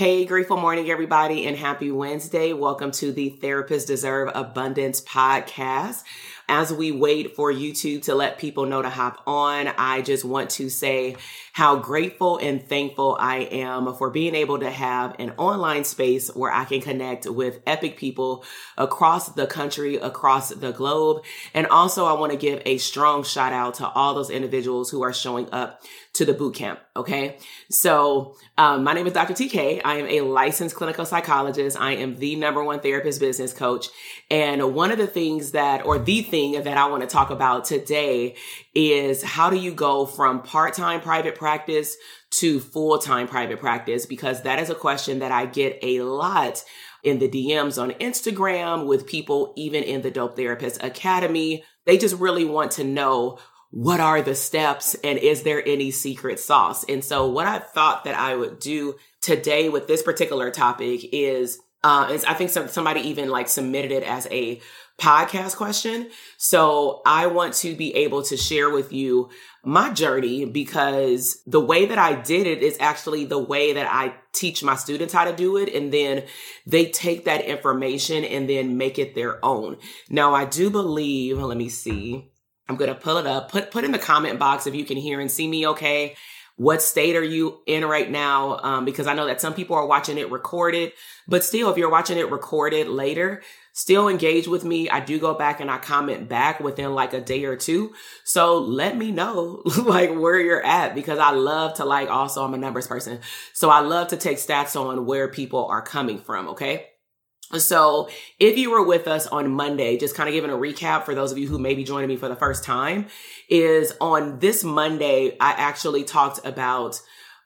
Hey, grateful morning, everybody, and happy Wednesday. Welcome to the Therapists Deserve Abundance podcast. As we wait for YouTube to let people know to hop on, I just want to say how grateful and thankful I am for being able to have an online space where I can connect with epic people across the country, across the globe. And also, I want to give a strong shout out to all those individuals who are showing up to the boot camp. Okay. So, um, my name is Dr. TK. I am a licensed clinical psychologist. I am the number one therapist business coach. And one of the things that, or the thing that I want to talk about today is how do you go from part-time private practice to full-time private practice? Because that is a question that I get a lot in the DMs on Instagram with people, even in the Dope Therapist Academy. They just really want to know what are the steps and is there any secret sauce? And so what I thought that I would do today with this particular topic is uh, is I think some, somebody even like submitted it as a podcast question. So I want to be able to share with you my journey because the way that I did it is actually the way that I teach my students how to do it. And then they take that information and then make it their own. Now I do believe, let me see. I'm going to pull it up. Put, put in the comment box if you can hear and see me okay. What state are you in right now? Um, because I know that some people are watching it recorded, but still, if you're watching it recorded later, still engage with me. I do go back and I comment back within like a day or two. So let me know like where you're at because I love to like also I'm a numbers person. So I love to take stats on where people are coming from. Okay. So if you were with us on Monday, just kind of giving a recap for those of you who may be joining me for the first time is on this Monday, I actually talked about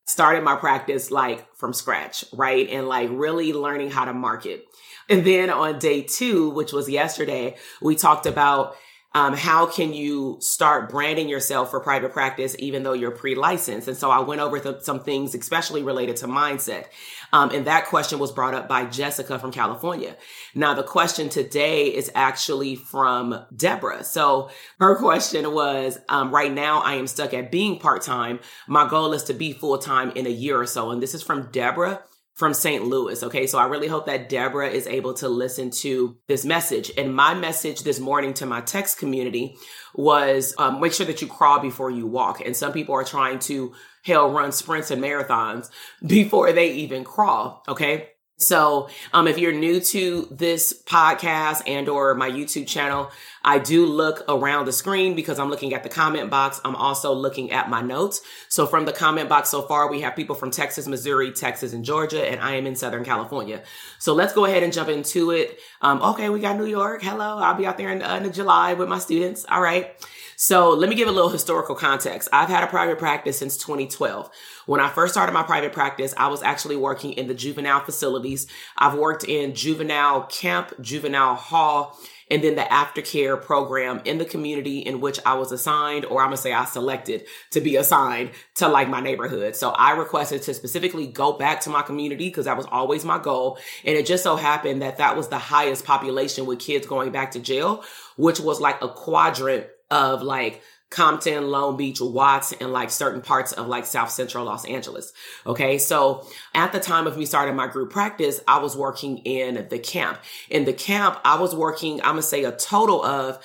starting my practice like from scratch, right? And like really learning how to market. And then on day two, which was yesterday, we talked about um, how can you start branding yourself for private practice even though you're pre-licensed? And so i went over th- some things especially related to mindset. Um, and that question was brought up by jessica from california. Now the question today is actually from deborah. So her question was um, right now i am stuck at being part-time. My goal is to be full-time in a year or so. And this is from deborah from St. Louis. Okay. So I really hope that Deborah is able to listen to this message. And my message this morning to my text community was um, make sure that you crawl before you walk. And some people are trying to hell run sprints and marathons before they even crawl. Okay. So, um, if you're new to this podcast and or my YouTube channel, I do look around the screen because I'm looking at the comment box. I'm also looking at my notes. So from the comment box so far, we have people from Texas, Missouri, Texas, and Georgia, and I am in Southern California. So let's go ahead and jump into it. Um, okay, we got New York. Hello. I'll be out there in, uh, in July with my students. All right. So let me give a little historical context. I've had a private practice since 2012. When I first started my private practice, I was actually working in the juvenile facilities. I've worked in juvenile camp, juvenile hall, and then the aftercare program in the community in which I was assigned, or I'm gonna say I selected to be assigned to like my neighborhood. So I requested to specifically go back to my community because that was always my goal. And it just so happened that that was the highest population with kids going back to jail, which was like a quadrant of like Compton, Long Beach, Watts, and like certain parts of like South Central Los Angeles. Okay. So at the time of me starting my group practice, I was working in the camp. In the camp, I was working, I'm going to say a total of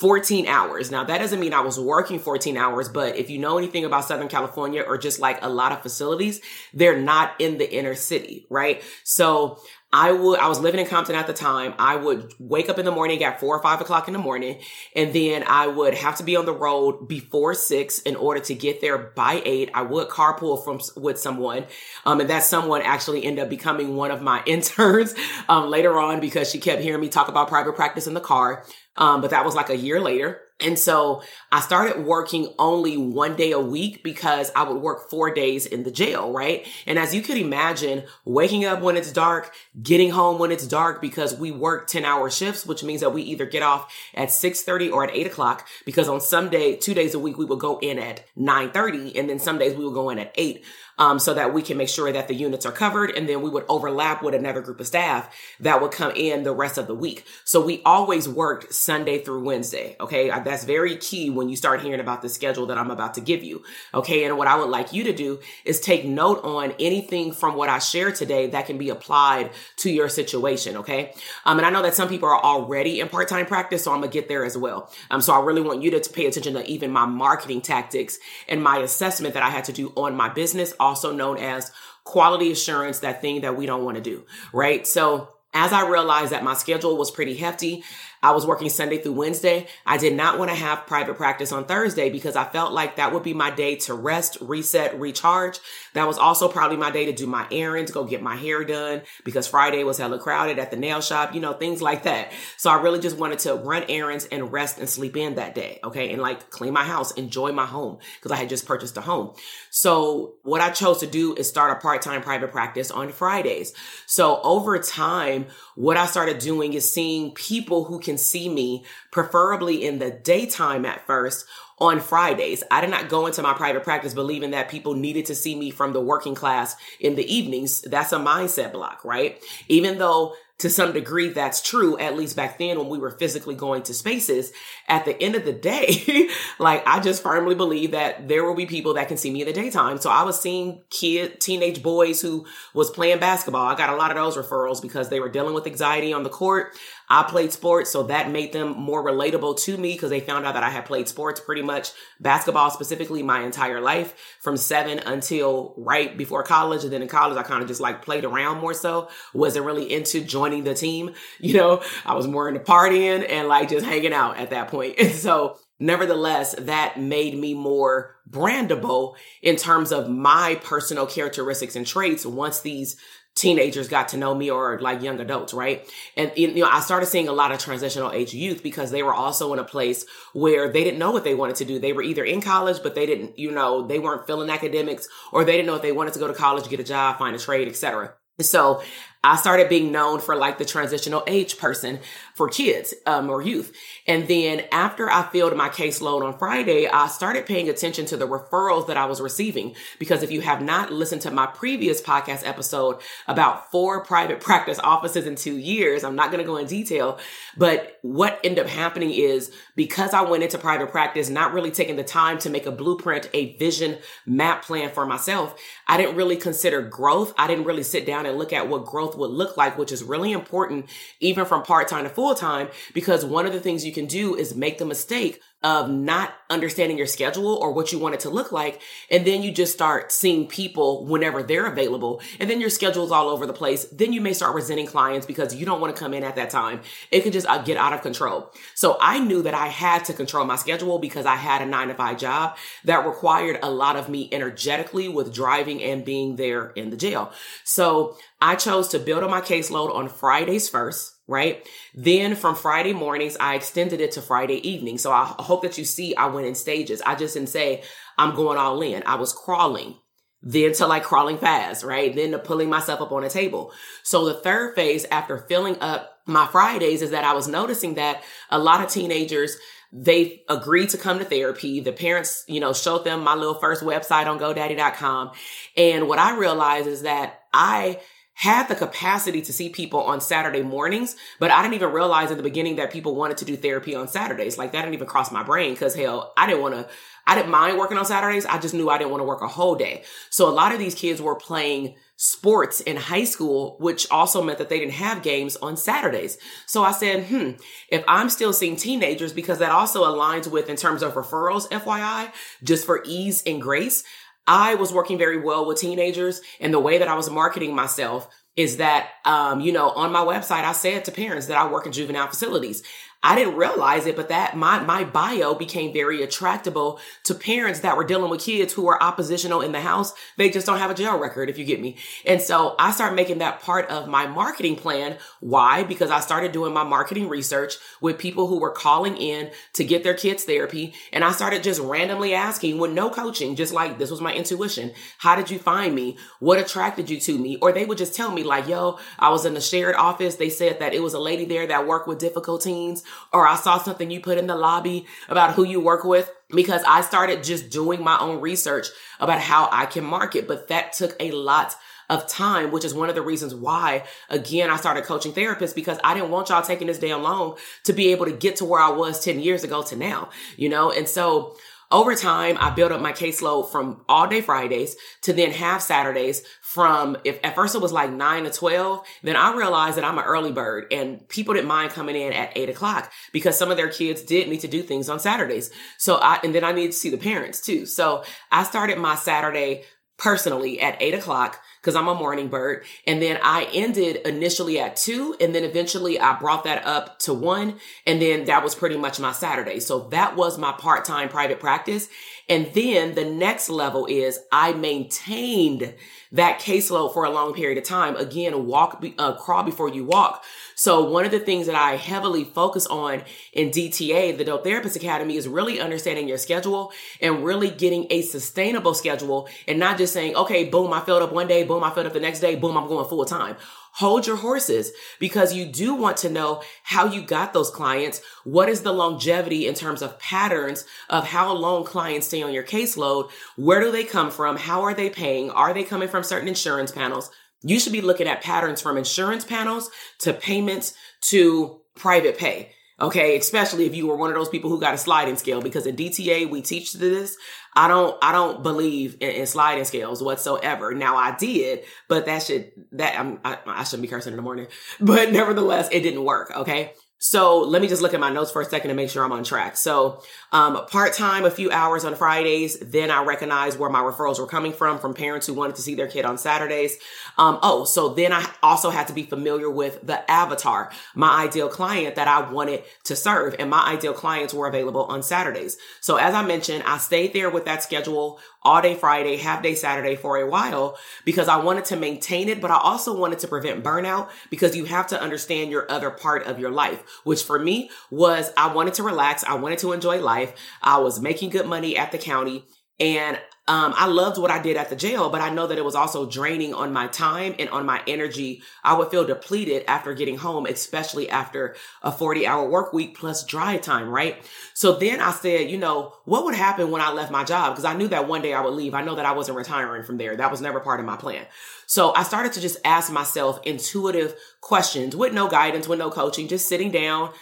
14 hours. Now, that doesn't mean I was working 14 hours, but if you know anything about Southern California or just like a lot of facilities, they're not in the inner city, right? So I would, I was living in Compton at the time. I would wake up in the morning at four or five o'clock in the morning. And then I would have to be on the road before six in order to get there by eight. I would carpool from with someone. Um, and that someone actually ended up becoming one of my interns, um, later on because she kept hearing me talk about private practice in the car. Um, but that was like a year later. And so I started working only one day a week because I would work four days in the jail, right? And as you could imagine, waking up when it's dark, getting home when it's dark because we work 10 hour shifts, which means that we either get off at 6.30 or at 8 o'clock because on some day, two days a week, we would go in at 9.30 and then some days we would go in at 8 um, so that we can make sure that the units are covered. And then we would overlap with another group of staff that would come in the rest of the week. So we always worked Sunday through Wednesday. Okay. That's very key when you start hearing about the schedule that I'm about to give you. Okay. And what I would like you to do is take note on anything from what I share today that can be applied to your situation. Okay. Um, and I know that some people are already in part-time practice, so I'm gonna get there as well. Um, so I really want you to pay attention to even my marketing tactics and my assessment that I had to do on my business also known as quality assurance, that thing that we don't want to do, right? So as I realized that my schedule was pretty hefty, I was working Sunday through Wednesday. I did not want to have private practice on Thursday because I felt like that would be my day to rest, reset, recharge. That was also probably my day to do my errands, go get my hair done because Friday was hella crowded at the nail shop, you know, things like that. So I really just wanted to run errands and rest and sleep in that day. Okay. And like clean my house, enjoy my home because I had just purchased a home. So what I chose to do is start a part-time private practice on Fridays. So over time, what I started doing is seeing people who can see me, preferably in the daytime at first, on Fridays. I did not go into my private practice believing that people needed to see me from the working class in the evenings. That's a mindset block, right? Even though to some degree that's true at least back then when we were physically going to spaces at the end of the day like i just firmly believe that there will be people that can see me in the daytime so i was seeing kid teenage boys who was playing basketball i got a lot of those referrals because they were dealing with anxiety on the court I played sports, so that made them more relatable to me because they found out that I had played sports pretty much basketball specifically my entire life from seven until right before college. And then in college, I kind of just like played around more so, wasn't really into joining the team. You know, I was more into partying and like just hanging out at that point. And so nevertheless, that made me more brandable in terms of my personal characteristics and traits once these teenagers got to know me or like young adults, right? And, you know, I started seeing a lot of transitional age youth because they were also in a place where they didn't know what they wanted to do. They were either in college, but they didn't, you know, they weren't filling academics or they didn't know if they wanted to go to college, get a job, find a trade, etc. So I started being known for like the transitional age person for kids um, or youth. And then after I filled my caseload on Friday, I started paying attention to the referrals that I was receiving. Because if you have not listened to my previous podcast episode about four private practice offices in two years, I'm not going to go in detail. But what ended up happening is because I went into private practice, not really taking the time to make a blueprint, a vision map plan for myself, I didn't really consider growth. I didn't really sit down and look at what growth would look like, which is really important, even from part time to full time, because one of the things you can do is make the mistake of not understanding your schedule or what you want it to look like. And then you just start seeing people whenever they're available. And then your schedule's all over the place. Then you may start resenting clients because you don't want to come in at that time. It could just uh, get out of control. So I knew that I had to control my schedule because I had a nine to five job that required a lot of me energetically with driving and being there in the jail. So I chose to build on my caseload on Fridays first right? Then from Friday mornings, I extended it to Friday evening. So I hope that you see I went in stages. I just didn't say I'm going all in. I was crawling. Then to like crawling fast, right? Then to pulling myself up on a table. So the third phase after filling up my Fridays is that I was noticing that a lot of teenagers, they agreed to come to therapy. The parents, you know, showed them my little first website on GoDaddy.com. And what I realized is that I had the capacity to see people on Saturday mornings, but I didn't even realize in the beginning that people wanted to do therapy on Saturdays. Like that didn't even cross my brain because hell, I didn't want to, I didn't mind working on Saturdays. I just knew I didn't want to work a whole day. So a lot of these kids were playing sports in high school, which also meant that they didn't have games on Saturdays. So I said, hmm, if I'm still seeing teenagers, because that also aligns with in terms of referrals, FYI, just for ease and grace, I was working very well with teenagers and the way that I was marketing myself is that, um, you know, on my website, I said to parents that I work in juvenile facilities. I didn't realize it, but that my, my bio became very attractable to parents that were dealing with kids who were oppositional in the house. They just don't have a jail record, if you get me. And so I started making that part of my marketing plan. Why? Because I started doing my marketing research with people who were calling in to get their kids therapy. And I started just randomly asking with no coaching, just like this was my intuition. How did you find me? What attracted you to me? Or they would just tell me like, yo, I was in the shared office. They said that it was a lady there that worked with difficult teens. Or I saw something you put in the lobby about who you work with because I started just doing my own research about how I can market. But that took a lot of time, which is one of the reasons why, again, I started coaching therapists because I didn't want y'all taking this damn long to be able to get to where I was 10 years ago to now, you know? And so over time, I built up my caseload from all day Fridays to then half Saturdays from if at first it was like nine to 12, then I realized that I'm an early bird and people didn't mind coming in at eight o'clock because some of their kids did need to do things on Saturdays. So I, and then I needed to see the parents too. So I started my Saturday personally at eight o'clock because I'm a morning bird. And then I ended initially at two and then eventually I brought that up to one. And then that was pretty much my Saturday. So that was my part-time private practice. And then the next level is I maintained that caseload for a long period of time. Again, walk, uh, crawl before you walk. So one of the things that I heavily focus on in DTA, the Dope Therapist Academy, is really understanding your schedule and really getting a sustainable schedule and not just saying, okay, boom, I filled up one day, boom, I filled up the next day, boom, I'm going full time hold your horses because you do want to know how you got those clients. What is the longevity in terms of patterns of how long clients stay on your caseload? Where do they come from? How are they paying? Are they coming from certain insurance panels? You should be looking at patterns from insurance panels to payments to private pay. Okay. Especially if you were one of those people who got a sliding scale because in DTA, we teach this. I don't, I don't believe in, in sliding scales whatsoever. Now I did, but that should, that I'm, I, I shouldn't be cursing in the morning, but nevertheless, it didn't work. Okay. So let me just look at my notes for a second to make sure I'm on track. So, um, part time, a few hours on Fridays. Then I recognized where my referrals were coming from, from parents who wanted to see their kid on Saturdays. Um, oh, so then I also had to be familiar with the avatar, my ideal client that I wanted to serve. And my ideal clients were available on Saturdays. So as I mentioned, I stayed there with that schedule all day Friday, half day Saturday for a while because I wanted to maintain it, but I also wanted to prevent burnout because you have to understand your other part of your life, which for me was I wanted to relax. I wanted to enjoy life. I was making good money at the county and um, I loved what I did at the jail, but I know that it was also draining on my time and on my energy. I would feel depleted after getting home, especially after a 40 hour work week plus drive time, right? So then I said, you know, what would happen when I left my job? Because I knew that one day I would leave. I know that I wasn't retiring from there. That was never part of my plan. So I started to just ask myself intuitive questions with no guidance, with no coaching, just sitting down,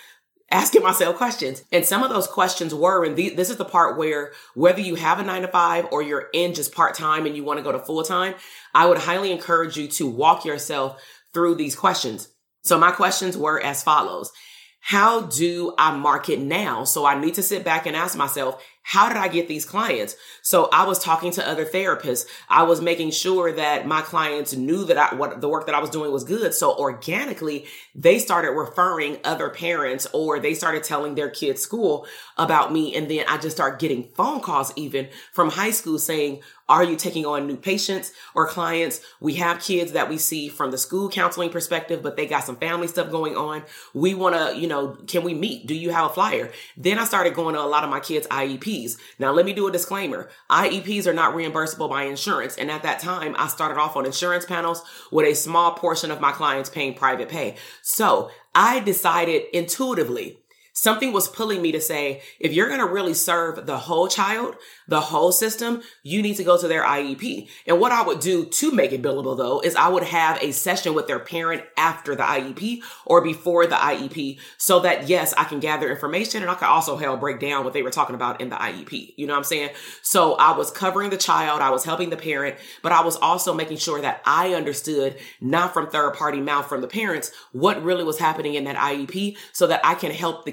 asking myself questions. And some of those questions were, and the, this is the part where whether you have a nine to five or you're in just part time and you want to go to full time, I would highly encourage you to walk yourself through these questions. So my questions were as follows. How do I market now? So I need to sit back and ask myself, how did I get these clients? So I was talking to other therapists. I was making sure that my clients knew that I, what the work that I was doing was good. So organically, they started referring other parents or they started telling their kids school about me. And then I just start getting phone calls even from high school saying, are you taking on new patients or clients? We have kids that we see from the school counseling perspective, but they got some family stuff going on. We want to, you know, can we meet? Do you have a flyer? Then I started going to a lot of my kids' IEPs. Now, let me do a disclaimer. IEPs are not reimbursable by insurance. And at that time, I started off on insurance panels with a small portion of my clients paying private pay. So I decided intuitively something was pulling me to say, if you're going to really serve the whole child, the whole system, you need to go to their IEP. And what I would do to make it billable though, is I would have a session with their parent after the IEP or before the IEP so that yes, I can gather information and I can also help break down what they were talking about in the IEP. You know what I'm saying? So I was covering the child, I was helping the parent, but I was also making sure that I understood not from third party mouth from the parents, what really was happening in that IEP so that I can help the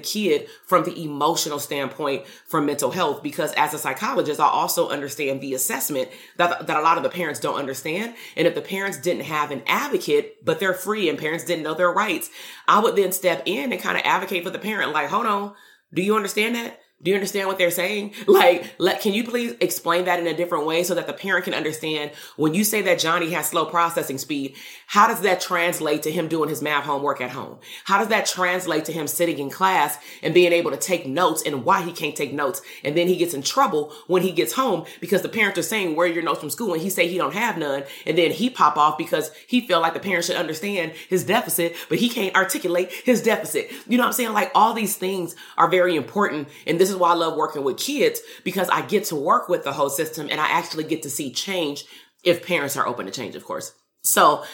from the emotional standpoint for mental health because as a psychologist, I also understand the assessment that, that a lot of the parents don't understand. And if the parents didn't have an advocate, but they're free and parents didn't know their rights, I would then step in and kind of advocate for the parent, like, hold on, do you understand that? Do you understand what they're saying? Like, let, can you please explain that in a different way so that the parent can understand when you say that Johnny has slow processing speed, how does that translate to him doing his math homework at home? How does that translate to him sitting in class and being able to take notes and why he can't take notes? And then he gets in trouble when he gets home because the parents are saying, where are your notes from school? And he say he don't have none. And then he pop off because he feel like the parents should understand his deficit, but he can't articulate his deficit. You know what I'm saying? Like all these things are very important. And this is why I love working with kids because I get to work with the whole system and I actually get to see change if parents are open to change, of course. So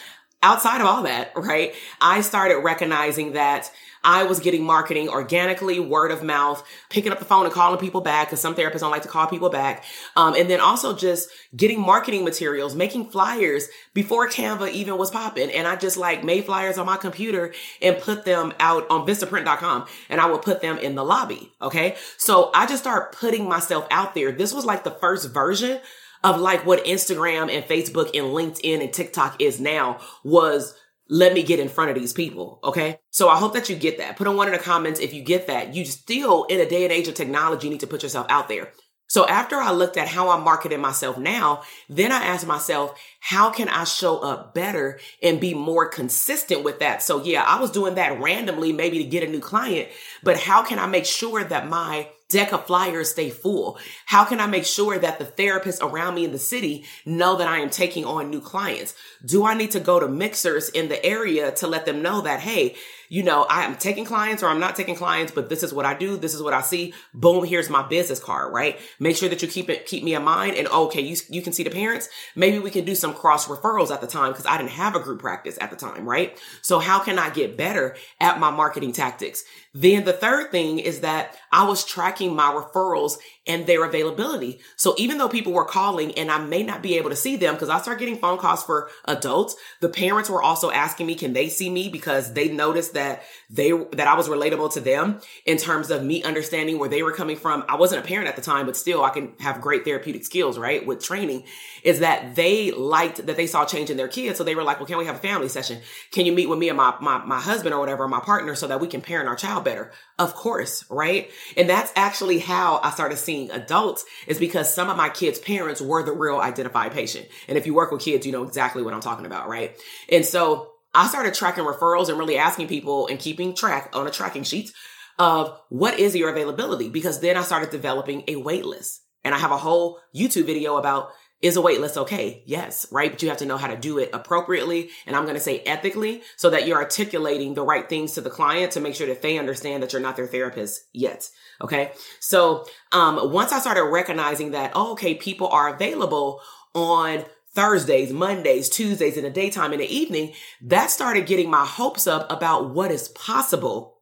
outside of all that, right, I started recognizing that I was getting marketing organically, word of mouth, picking up the phone and calling people back because some therapists don't like to call people back. Um, and then also just getting marketing materials, making flyers before Canva even was popping. And I just like made flyers on my computer and put them out on Vistaprint.com and I would put them in the lobby. Okay. So I just started putting myself out there. This was like the first version of like what Instagram and Facebook and LinkedIn and TikTok is now was let me get in front of these people. Okay. So I hope that you get that. Put on one in the comments if you get that. You still, in a day and age of technology, need to put yourself out there. So after I looked at how I'm marketing myself now, then I asked myself, how can I show up better and be more consistent with that? So yeah, I was doing that randomly, maybe to get a new client, but how can I make sure that my deck of flyers stay full? How can I make sure that the therapists around me in the city know that I am taking on new clients? Do I need to go to mixers in the area to let them know that, hey, you know, I am taking clients or I'm not taking clients, but this is what I do. This is what I see. Boom, here's my business card, right? Make sure that you keep it, keep me in mind. And okay, you, you can see the parents. Maybe we can do some cross referrals at the time because I didn't have a group practice at the time, right? So how can I get better at my marketing tactics? Then the third thing is that I was tracking my referrals and their availability. So even though people were calling and I may not be able to see them because I started getting phone calls for adults, the parents were also asking me, can they see me? Because they noticed that they, that I was relatable to them in terms of me understanding where they were coming from. I wasn't a parent at the time, but still I can have great therapeutic skills, right? With training is that they liked that they saw change in their kids. So they were like, well, can we have a family session? Can you meet with me and my, my, my husband or whatever, my partner so that we can parent our child better? Of course, right? And that's actually how I started seeing adults is because some of my kids' parents were the real identified patient. And if you work with kids, you know exactly what I'm talking about, right? And so I started tracking referrals and really asking people and keeping track on a tracking sheet of what is your availability? Because then I started developing a wait list. And I have a whole YouTube video about is a wait list okay? Yes, right? But you have to know how to do it appropriately. And I'm going to say ethically so that you're articulating the right things to the client to make sure that they understand that you're not their therapist yet. Okay. So, um, once I started recognizing that, oh, okay, people are available on Thursdays, Mondays, Tuesdays in the daytime, in the evening, that started getting my hopes up about what is possible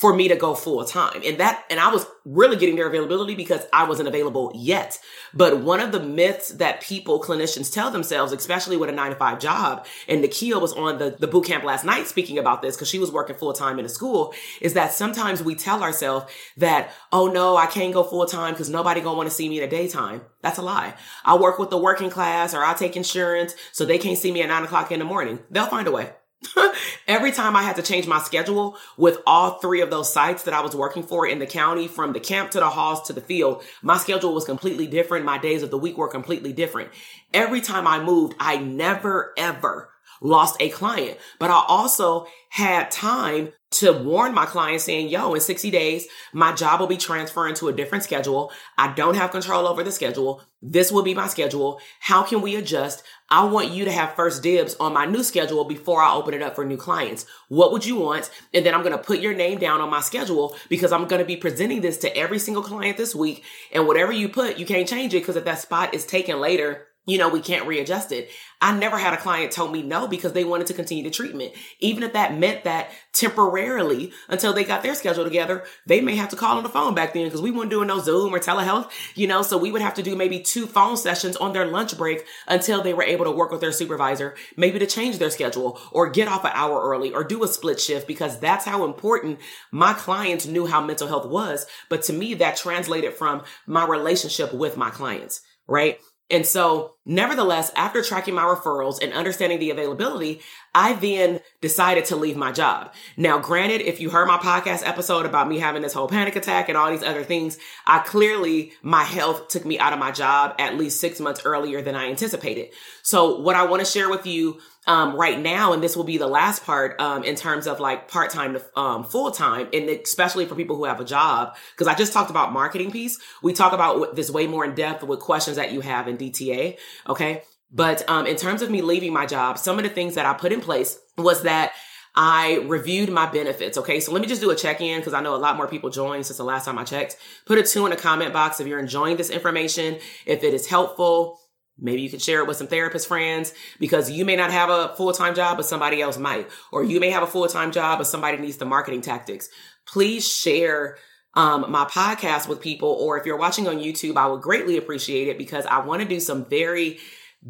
for me to go full time. And that, and I was really getting their availability because I wasn't available yet. But one of the myths that people, clinicians tell themselves, especially with a nine to five job, and Nikia was on the, the boot camp last night speaking about this because she was working full time in a school, is that sometimes we tell ourselves that, oh no, I can't go full time because nobody gonna want to see me in the daytime. That's a lie. I work with the working class or I take insurance so they can't see me at nine o'clock in the morning. They'll find a way. Every time I had to change my schedule with all three of those sites that I was working for in the county, from the camp to the halls to the field, my schedule was completely different. My days of the week were completely different. Every time I moved, I never ever lost a client, but I also had time to warn my client saying, yo, in 60 days, my job will be transferring to a different schedule. I don't have control over the schedule. This will be my schedule. How can we adjust? I want you to have first dibs on my new schedule before I open it up for new clients. What would you want? And then I'm going to put your name down on my schedule because I'm going to be presenting this to every single client this week. And whatever you put, you can't change it because if that spot is taken later, you know, we can't readjust it. I never had a client tell me no because they wanted to continue the treatment. Even if that meant that temporarily until they got their schedule together, they may have to call on the phone back then because we weren't doing no Zoom or telehealth, you know, so we would have to do maybe two phone sessions on their lunch break until they were able to work with their supervisor, maybe to change their schedule or get off an hour early or do a split shift because that's how important my clients knew how mental health was. But to me, that translated from my relationship with my clients, right? And so, nevertheless, after tracking my referrals and understanding the availability, I then decided to leave my job. Now, granted, if you heard my podcast episode about me having this whole panic attack and all these other things, I clearly, my health took me out of my job at least six months earlier than I anticipated. So, what I want to share with you um, right now, and this will be the last part um, in terms of like part time to um, full time, and especially for people who have a job. Because I just talked about marketing piece. We talk about this way more in depth with questions that you have in DTA. Okay, but um, in terms of me leaving my job, some of the things that I put in place was that. I reviewed my benefits. Okay. So let me just do a check in because I know a lot more people joined since the last time I checked. Put a two in the comment box if you're enjoying this information, if it is helpful, Maybe you can share it with some therapist friends because you may not have a full time job, but somebody else might. Or you may have a full time job, but somebody needs the marketing tactics. Please share um, my podcast with people. Or if you're watching on YouTube, I would greatly appreciate it because I want to do some very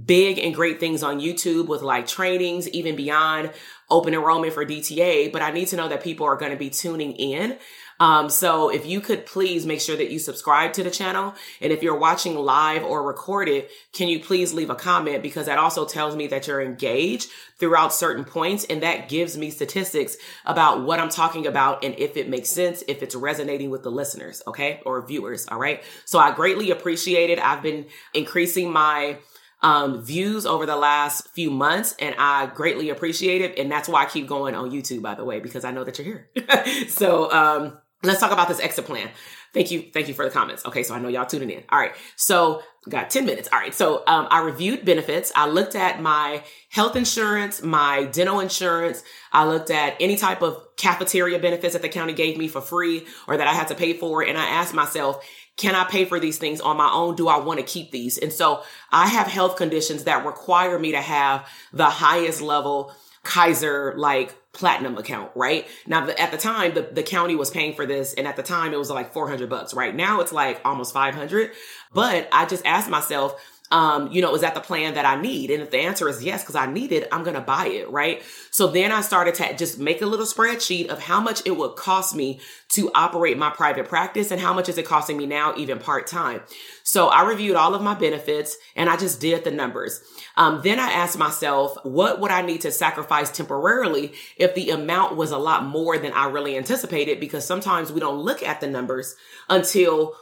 big and great things on YouTube with like trainings, even beyond open enrollment for DTA. But I need to know that people are going to be tuning in. Um, so if you could please make sure that you subscribe to the channel. And if you're watching live or recorded, can you please leave a comment? Because that also tells me that you're engaged throughout certain points. And that gives me statistics about what I'm talking about and if it makes sense, if it's resonating with the listeners, okay, or viewers. All right. So I greatly appreciate it. I've been increasing my um, views over the last few months, and I greatly appreciate it. And that's why I keep going on YouTube, by the way, because I know that you're here. so, um, Let's talk about this exit plan. Thank you. Thank you for the comments. Okay. So I know y'all tuning in. All right. So got 10 minutes. All right. So, um, I reviewed benefits. I looked at my health insurance, my dental insurance. I looked at any type of cafeteria benefits that the county gave me for free or that I had to pay for. And I asked myself, can I pay for these things on my own? Do I want to keep these? And so I have health conditions that require me to have the highest level Kaiser like platinum account, right? Now, the, at the time, the, the county was paying for this. And at the time, it was like 400 bucks, right? Now it's like almost 500. But I just asked myself, um, you know, is that the plan that I need? And if the answer is yes, because I need it, I'm going to buy it, right? So then I started to just make a little spreadsheet of how much it would cost me to operate my private practice and how much is it costing me now, even part time. So I reviewed all of my benefits and I just did the numbers. Um, then I asked myself, what would I need to sacrifice temporarily if the amount was a lot more than I really anticipated? Because sometimes we don't look at the numbers until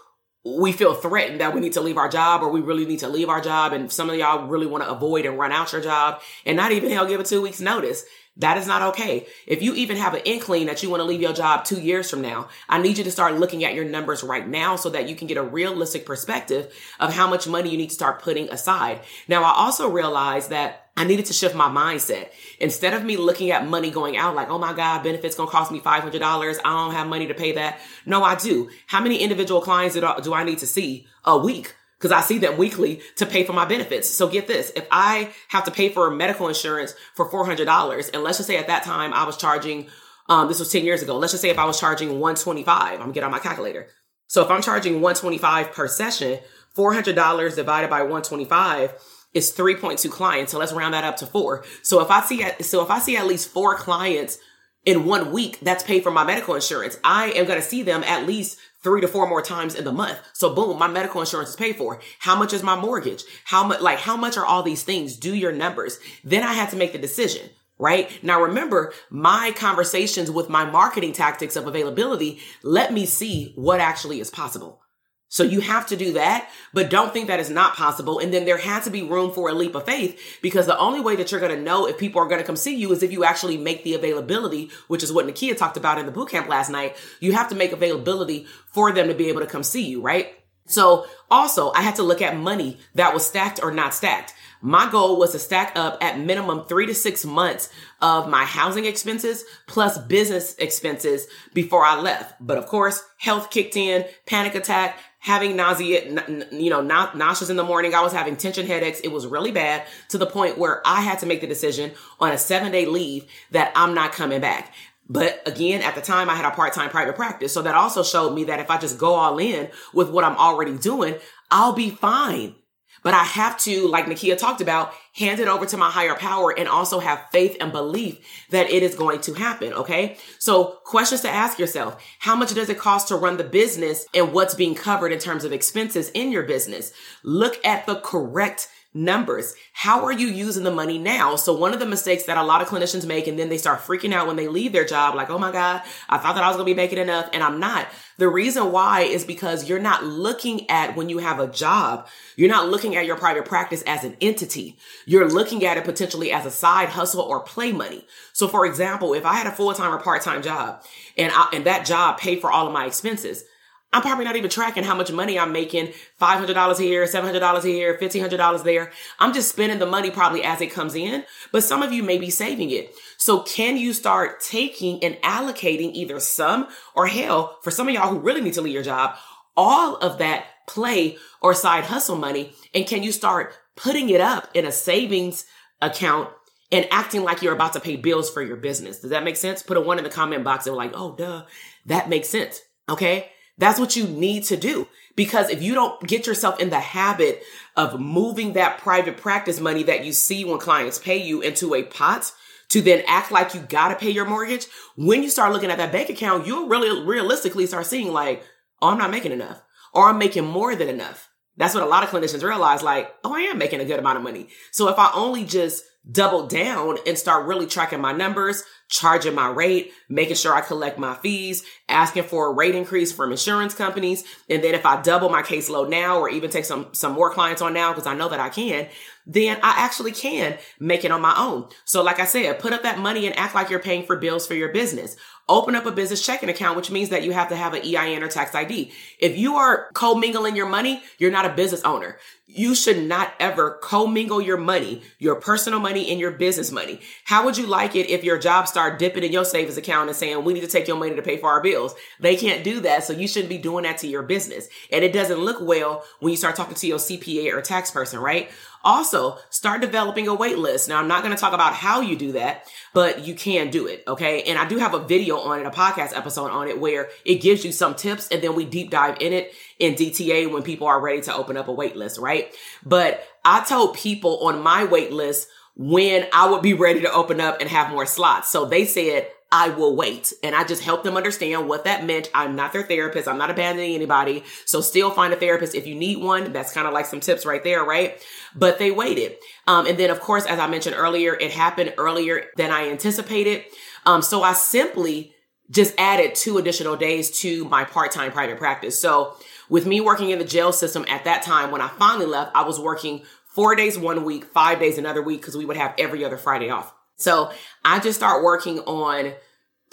we feel threatened that we need to leave our job or we really need to leave our job. And some of y'all really want to avoid and run out your job and not even hell give a two weeks notice. That is not okay. If you even have an inkling that you want to leave your job two years from now, I need you to start looking at your numbers right now so that you can get a realistic perspective of how much money you need to start putting aside. Now, I also realized that I needed to shift my mindset. Instead of me looking at money going out like, oh my God, benefits gonna cost me $500. I don't have money to pay that. No, I do. How many individual clients do I need to see a week? Because I see them weekly to pay for my benefits. So get this. If I have to pay for medical insurance for $400, and let's just say at that time I was charging, um, this was 10 years ago. Let's just say if I was charging 125, I'm gonna get on my calculator. So if I'm charging 125 per session, $400 divided by 125 is 3.2 clients. So let's round that up to four. So if I see, so if I see at least four clients in one week, that's paid for my medical insurance. I am going to see them at least three to four more times in the month. So boom, my medical insurance is paid for. How much is my mortgage? How much, like, how much are all these things? Do your numbers. Then I had to make the decision. Right now, remember my conversations with my marketing tactics of availability. Let me see what actually is possible. So you have to do that, but don't think that is not possible. And then there has to be room for a leap of faith because the only way that you're going to know if people are going to come see you is if you actually make the availability, which is what Nakia talked about in the boot camp last night. You have to make availability for them to be able to come see you, right? So also I had to look at money that was stacked or not stacked. My goal was to stack up at minimum three to six months of my housing expenses plus business expenses before I left. But of course, health kicked in, panic attack, having nausea, you know, nauseous in the morning. I was having tension headaches. It was really bad to the point where I had to make the decision on a seven day leave that I'm not coming back. But again, at the time I had a part-time private practice. So that also showed me that if I just go all in with what I'm already doing, I'll be fine. But I have to, like Nakia talked about, hand it over to my higher power and also have faith and belief that it is going to happen. Okay. So questions to ask yourself. How much does it cost to run the business and what's being covered in terms of expenses in your business? Look at the correct numbers. How are you using the money now? So one of the mistakes that a lot of clinicians make and then they start freaking out when they leave their job, like, oh my God, I thought that I was to be making enough and I'm not. The reason why is because you're not looking at when you have a job, you're not looking at your private practice as an entity. You're looking at it potentially as a side hustle or play money. So for example, if I had a full-time or part-time job and I, and that job paid for all of my expenses, I'm probably not even tracking how much money I'm making. $500 here, $700 here, $1,500 there. I'm just spending the money probably as it comes in, but some of you may be saving it. So can you start taking and allocating either some or hell for some of y'all who really need to leave your job, all of that play or side hustle money? And can you start putting it up in a savings account and acting like you're about to pay bills for your business? Does that make sense? Put a one in the comment box and like, oh, duh, that makes sense. Okay. That's what you need to do. Because if you don't get yourself in the habit of moving that private practice money that you see when clients pay you into a pot to then act like you got to pay your mortgage, when you start looking at that bank account, you'll really realistically start seeing like, oh, I'm not making enough or I'm making more than enough. That's what a lot of clinicians realize like, oh, I am making a good amount of money. So if I only just double down and start really tracking my numbers, charging my rate, making sure I collect my fees, asking for a rate increase from insurance companies. And then if I double my caseload now or even take some, some more clients on now, because I know that I can, then I actually can make it on my own. So like I said, put up that money and act like you're paying for bills for your business. Open up a business checking account, which means that you have to have an EIN or tax ID. If you are co-mingling your money, you're not a business owner. You should not ever co-mingle your money, your personal money and your business money. How would you like it if your job start dipping in your savings account and saying, we need to take your money to pay for our bills? They can't do that. So you shouldn't be doing that to your business. And it doesn't look well when you start talking to your CPA or tax person, right? Also, start developing a wait list. Now, I'm not going to talk about how you do that, but you can do it. Okay. And I do have a video on it, a podcast episode on it where it gives you some tips and then we deep dive in it in DTA when people are ready to open up a wait list, right? But I told people on my wait list when I would be ready to open up and have more slots. So they said, I will wait. And I just helped them understand what that meant. I'm not their therapist. I'm not abandoning anybody. So still find a therapist if you need one. That's kind of like some tips right there, right? But they waited. Um, and then of course, as I mentioned earlier, it happened earlier than I anticipated. Um, so I simply just added two additional days to my part-time private practice. So with me working in the jail system at that time, when I finally left, I was working four days one week, five days another week, because we would have every other Friday off. So I just start working on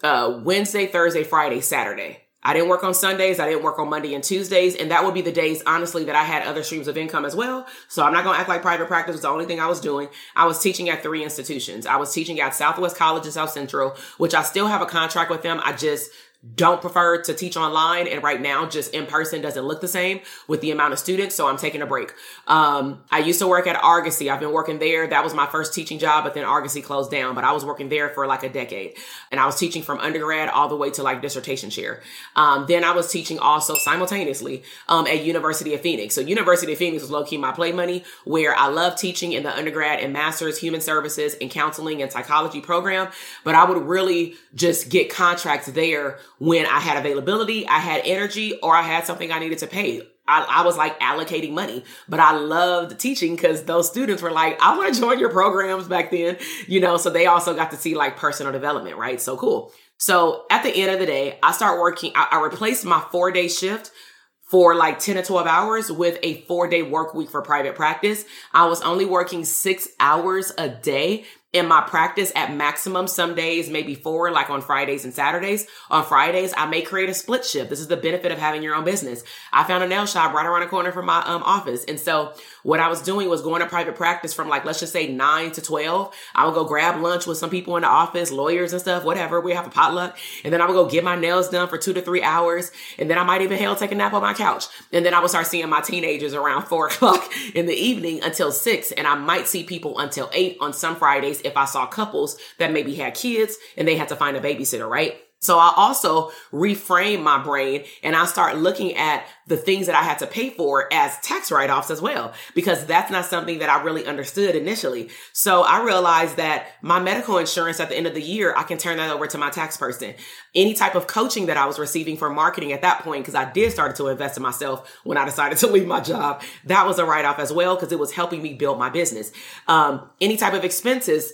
uh, Wednesday, Thursday, Friday, Saturday. I didn't work on Sundays. I didn't work on Monday and Tuesdays. And that would be the days, honestly, that I had other streams of income as well. So I'm not going to act like private practice was the only thing I was doing. I was teaching at three institutions. I was teaching at Southwest College and South Central, which I still have a contract with them. I just don't prefer to teach online and right now just in person doesn't look the same with the amount of students so i'm taking a break. Um, i used to work at argosy. I've been working there. That was my first teaching job but then argosy closed down but i was working there for like a decade. And i was teaching from undergrad all the way to like dissertation chair. Um, then i was teaching also simultaneously um, at university of phoenix. So university of phoenix was low-key my play money where i love teaching in the undergrad and master's human services and counseling and psychology program but i would really just get contracts there when I had availability, I had energy, or I had something I needed to pay. I, I was like allocating money, but I loved teaching because those students were like, I want to join your programs back then, you know, so they also got to see like personal development, right? So cool. So at the end of the day, I start working, I, I replaced my four day shift for like 10 to 12 hours with a four day work week for private practice. I was only working six hours a day in my practice at maximum some days maybe four like on fridays and saturdays. On fridays i may create a split shift. This is the benefit of having your own business. I found a nail shop right around the corner from my um, office. And so what i was doing was going to private practice from like let's just say 9 to 12 i would go grab lunch with some people in the office lawyers and stuff whatever. We have a potluck. And then i would go get my nails done for two to three hours. And then i might even hell take a nap on my couch. And then i would start seeing my teenagers around four o'clock in the evening until six. And i might see people until eight on some fridays if I saw couples that maybe had kids and they had to find a babysitter, right? So I also reframe my brain and I start looking at the things that I had to pay for as tax write-offs as well, because that's not something that I really understood initially. So I realized that my medical insurance at the end of the year, I can turn that over to my tax person. Any type of coaching that I was receiving for marketing at that point, because I did start to invest in myself when I decided to leave my job, that was a write-off as well, because it was helping me build my business. Um, any type of expenses,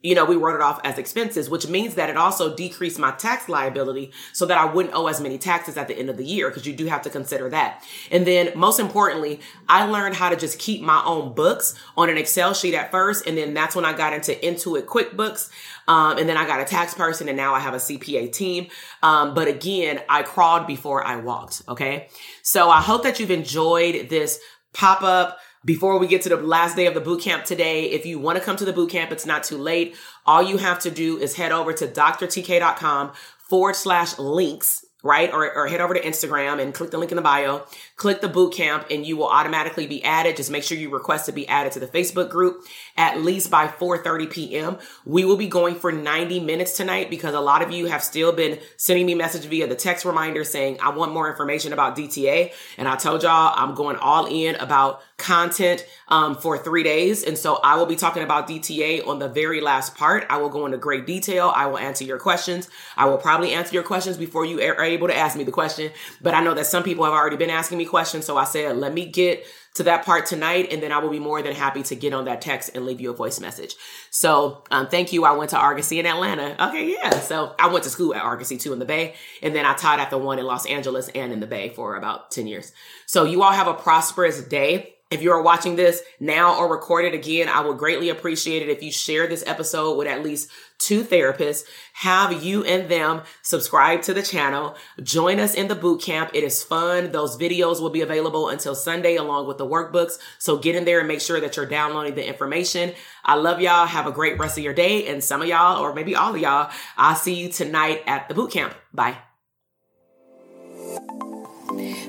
you know, we wrote it off as expenses, which means that it also decreased my tax liability so that I wouldn't owe as many taxes at the end of the year because you do have to consider that. And then most importantly, I learned how to just keep my own books on an Excel sheet at first. And then that's when I got into Intuit QuickBooks. Um, and then I got a tax person and now I have a CPA team. Um, but again, I crawled before I walked. Okay. So I hope that you've enjoyed this pop up before we get to the last day of the boot camp today, if you want to come to the boot camp, it's not too late. All you have to do is head over to drtk.com forward slash links right? Or, or head over to Instagram and click the link in the bio, click the boot camp, and you will automatically be added. Just make sure you request to be added to the Facebook group at least by 4:30 p.m. We will be going for 90 minutes tonight because a lot of you have still been sending me message via the text reminder saying I want more information about DTA, and I told y'all I'm going all in about content um, for three days. And so I will be talking about DTA on the very last part. I will go into great detail. I will answer your questions. I will probably answer your questions before you are able to ask me the question. But I know that some people have already been asking me questions. So I said, let me get to that part tonight, and then I will be more than happy to get on that text and leave you a voice message. So, um, thank you. I went to Argosy in Atlanta. Okay, yeah. So I went to school at Argosy too in the Bay, and then I taught at the one in Los Angeles and in the Bay for about 10 years. So you all have a prosperous day. If you are watching this now or recorded again, I would greatly appreciate it if you share this episode with at least two therapists. Have you and them subscribe to the channel. Join us in the boot camp. It is fun. Those videos will be available until Sunday along with the workbooks. So get in there and make sure that you're downloading the information. I love y'all. Have a great rest of your day. And some of y'all, or maybe all of y'all, I'll see you tonight at the boot camp. Bye.